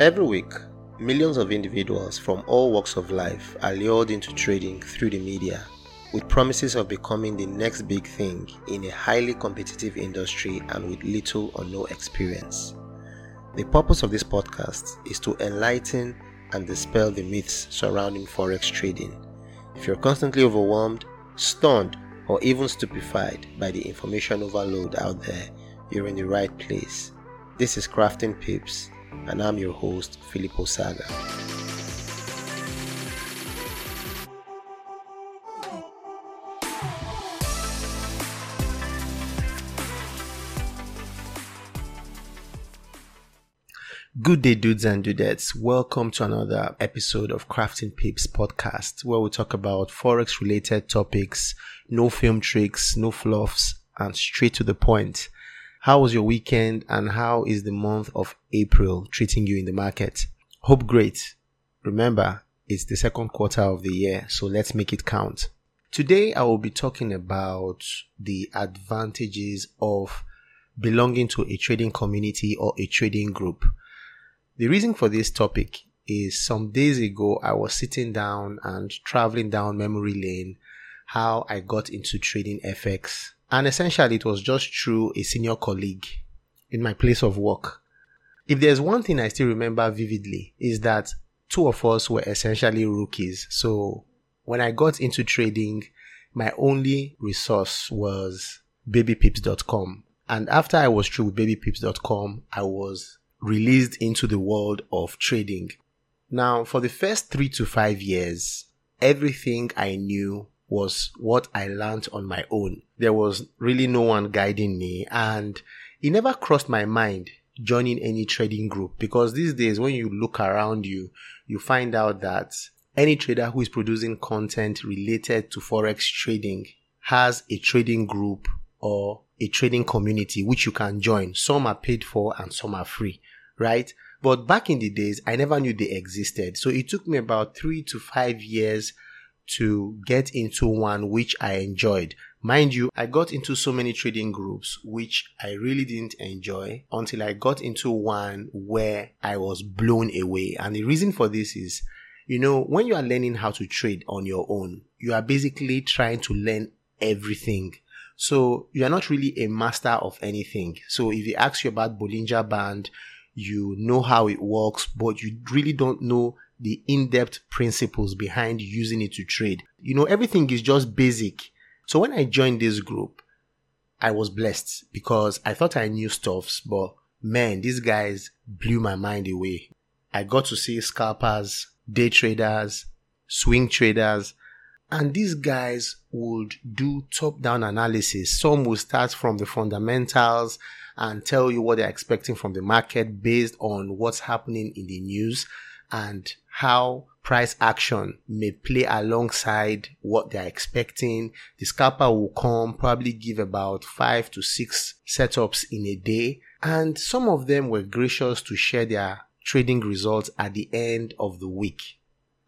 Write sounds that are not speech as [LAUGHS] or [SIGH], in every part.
Every week, millions of individuals from all walks of life are lured into trading through the media with promises of becoming the next big thing in a highly competitive industry and with little or no experience. The purpose of this podcast is to enlighten and dispel the myths surrounding forex trading. If you're constantly overwhelmed, stunned, or even stupefied by the information overload out there, you're in the right place. This is Crafting Pips and I'm your host, Filippo Saga. Good day, dudes and dudettes. Welcome to another episode of Crafting Pips podcast, where we talk about forex related topics, no film tricks, no fluffs, and straight to the point. How was your weekend and how is the month of April treating you in the market? Hope great. Remember, it's the second quarter of the year, so let's make it count. Today I will be talking about the advantages of belonging to a trading community or a trading group. The reason for this topic is some days ago I was sitting down and traveling down memory lane how I got into trading FX and essentially, it was just through a senior colleague in my place of work. If there's one thing I still remember vividly, is that two of us were essentially rookies. So when I got into trading, my only resource was babypips.com. And after I was through with babypips.com, I was released into the world of trading. Now, for the first three to five years, everything I knew was what I learned on my own. There was really no one guiding me and it never crossed my mind joining any trading group because these days when you look around you, you find out that any trader who is producing content related to forex trading has a trading group or a trading community which you can join. Some are paid for and some are free, right? But back in the days, I never knew they existed. So it took me about three to five years to get into one which I enjoyed. Mind you, I got into so many trading groups which I really didn't enjoy until I got into one where I was blown away. And the reason for this is, you know, when you are learning how to trade on your own, you are basically trying to learn everything. So you are not really a master of anything. So if they ask you about Bollinger Band, you know how it works, but you really don't know the in-depth principles behind using it to trade. You know, everything is just basic. So when I joined this group, I was blessed because I thought I knew stuffs, but man, these guys blew my mind away. I got to see scalpers, day traders, swing traders, and these guys would do top down analysis. Some will start from the fundamentals and tell you what they're expecting from the market based on what's happening in the news and how price action may play alongside what they're expecting. The scalper will come, probably give about five to six setups in a day. And some of them were gracious to share their trading results at the end of the week.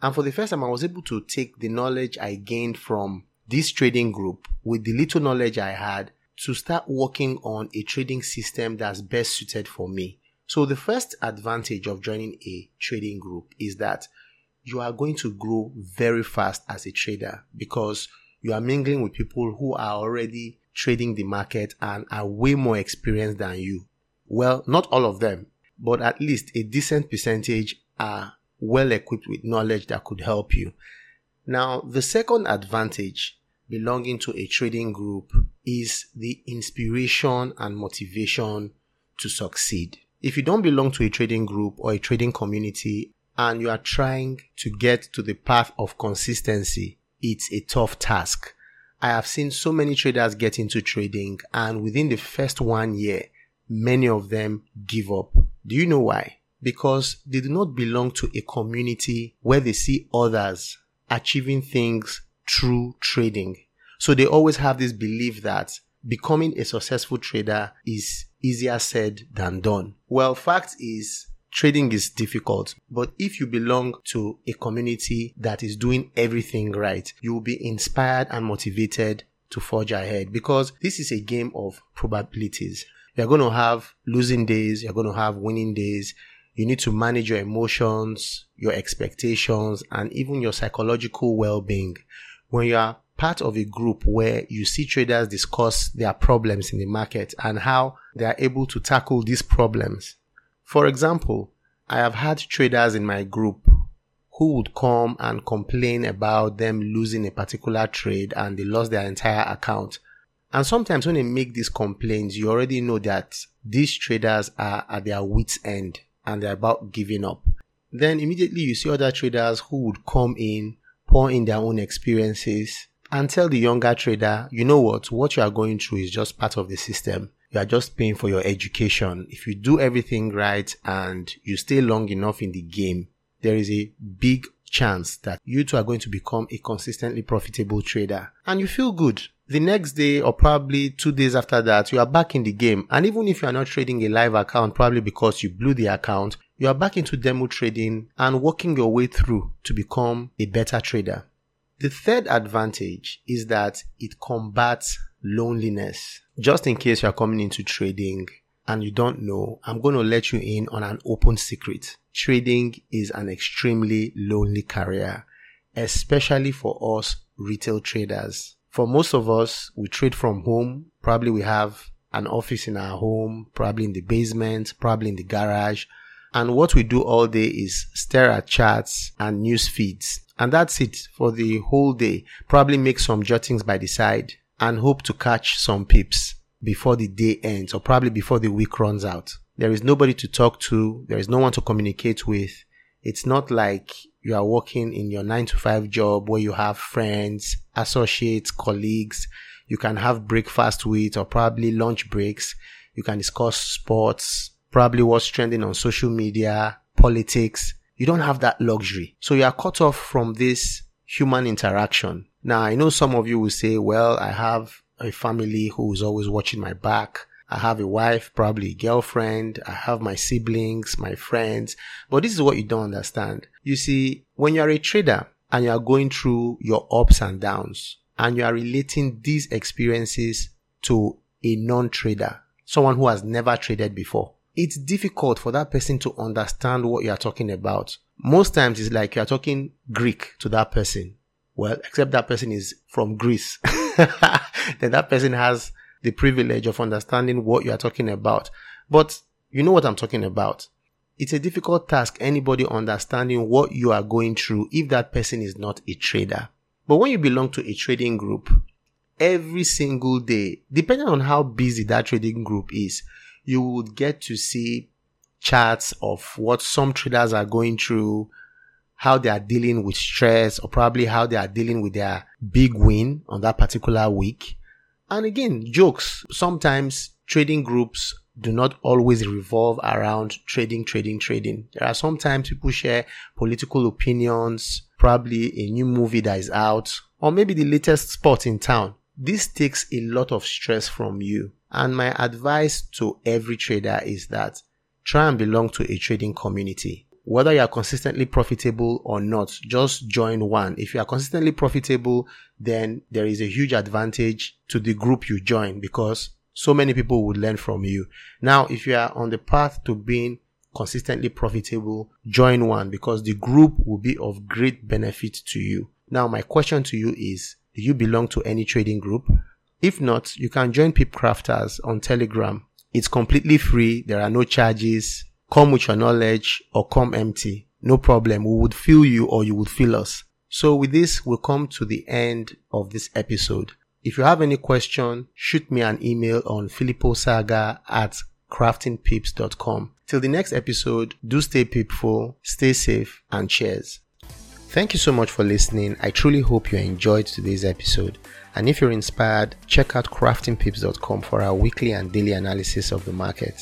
And for the first time, I was able to take the knowledge I gained from this trading group with the little knowledge I had to start working on a trading system that's best suited for me. So the first advantage of joining a trading group is that you are going to grow very fast as a trader because you are mingling with people who are already trading the market and are way more experienced than you. Well, not all of them, but at least a decent percentage are well equipped with knowledge that could help you. Now, the second advantage belonging to a trading group is the inspiration and motivation to succeed. If you don't belong to a trading group or a trading community and you are trying to get to the path of consistency, it's a tough task. I have seen so many traders get into trading and within the first one year, many of them give up. Do you know why? Because they do not belong to a community where they see others achieving things through trading. So they always have this belief that becoming a successful trader is easier said than done. Well, fact is, trading is difficult, but if you belong to a community that is doing everything right, you will be inspired and motivated to forge ahead because this is a game of probabilities. You're going to have losing days, you're going to have winning days. You need to manage your emotions, your expectations, and even your psychological well-being. When you are part of a group where you see traders discuss their problems in the market and how they are able to tackle these problems. For example, I have had traders in my group who would come and complain about them losing a particular trade and they lost their entire account. And sometimes when they make these complaints, you already know that these traders are at their wits' end and they're about giving up. Then immediately you see other traders who would come in, pour in their own experiences, and tell the younger trader, you know what, what you are going through is just part of the system. You are just paying for your education. If you do everything right and you stay long enough in the game, there is a big chance that you two are going to become a consistently profitable trader and you feel good. The next day or probably two days after that, you are back in the game. And even if you are not trading a live account, probably because you blew the account, you are back into demo trading and working your way through to become a better trader. The third advantage is that it combats loneliness. Just in case you are coming into trading and you don't know, I'm going to let you in on an open secret. Trading is an extremely lonely career, especially for us retail traders. For most of us, we trade from home. Probably we have an office in our home, probably in the basement, probably in the garage. And what we do all day is stare at charts and news feeds and that's it for the whole day. Probably make some jottings by the side and hope to catch some pips before the day ends or probably before the week runs out. There is nobody to talk to. There is no one to communicate with. It's not like you are working in your nine to five job where you have friends, associates, colleagues. You can have breakfast with or probably lunch breaks. You can discuss sports, probably what's trending on social media, politics. You don't have that luxury. So you are cut off from this human interaction. Now, I know some of you will say, well, I have a family who is always watching my back. I have a wife, probably a girlfriend. I have my siblings, my friends. But this is what you don't understand. You see, when you're a trader and you are going through your ups and downs and you are relating these experiences to a non-trader, someone who has never traded before, it's difficult for that person to understand what you are talking about. Most times it's like you are talking Greek to that person. Well, except that person is from Greece. [LAUGHS] then that person has the privilege of understanding what you are talking about. But you know what I'm talking about. It's a difficult task anybody understanding what you are going through if that person is not a trader. But when you belong to a trading group, every single day, depending on how busy that trading group is, you would get to see charts of what some traders are going through, how they are dealing with stress, or probably how they are dealing with their big win on that particular week. And again, jokes. Sometimes trading groups do not always revolve around trading, trading, trading. There are sometimes people share political opinions, probably a new movie that is out, or maybe the latest sport in town. This takes a lot of stress from you. And my advice to every trader is that try and belong to a trading community. Whether you are consistently profitable or not, just join one. If you are consistently profitable, then there is a huge advantage to the group you join because so many people would learn from you. Now, if you are on the path to being consistently profitable, join one because the group will be of great benefit to you. Now, my question to you is, do you belong to any trading group? If not, you can join Pip Crafters on Telegram. It's completely free. There are no charges. Come with your knowledge or come empty. No problem. We would feel you or you would feel us. So with this, we'll come to the end of this episode. If you have any question, shoot me an email on filliposaga at craftingpips.com. Till the next episode, do stay peepful, stay safe, and cheers. Thank you so much for listening. I truly hope you enjoyed today's episode. And if you're inspired, check out craftingpips.com for our weekly and daily analysis of the market.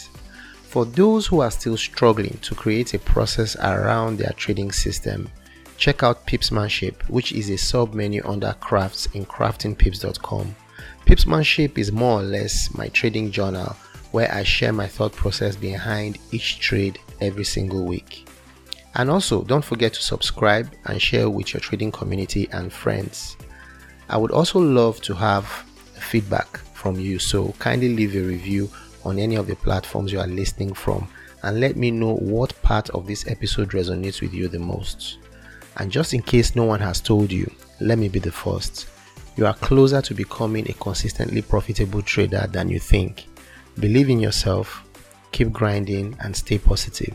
For those who are still struggling to create a process around their trading system, check out Pipsmanship, which is a sub menu under crafts in craftingpips.com. Pipsmanship is more or less my trading journal where I share my thought process behind each trade every single week. And also, don't forget to subscribe and share with your trading community and friends. I would also love to have feedback from you, so kindly leave a review on any of the platforms you are listening from and let me know what part of this episode resonates with you the most. And just in case no one has told you, let me be the first. You are closer to becoming a consistently profitable trader than you think. Believe in yourself, keep grinding, and stay positive.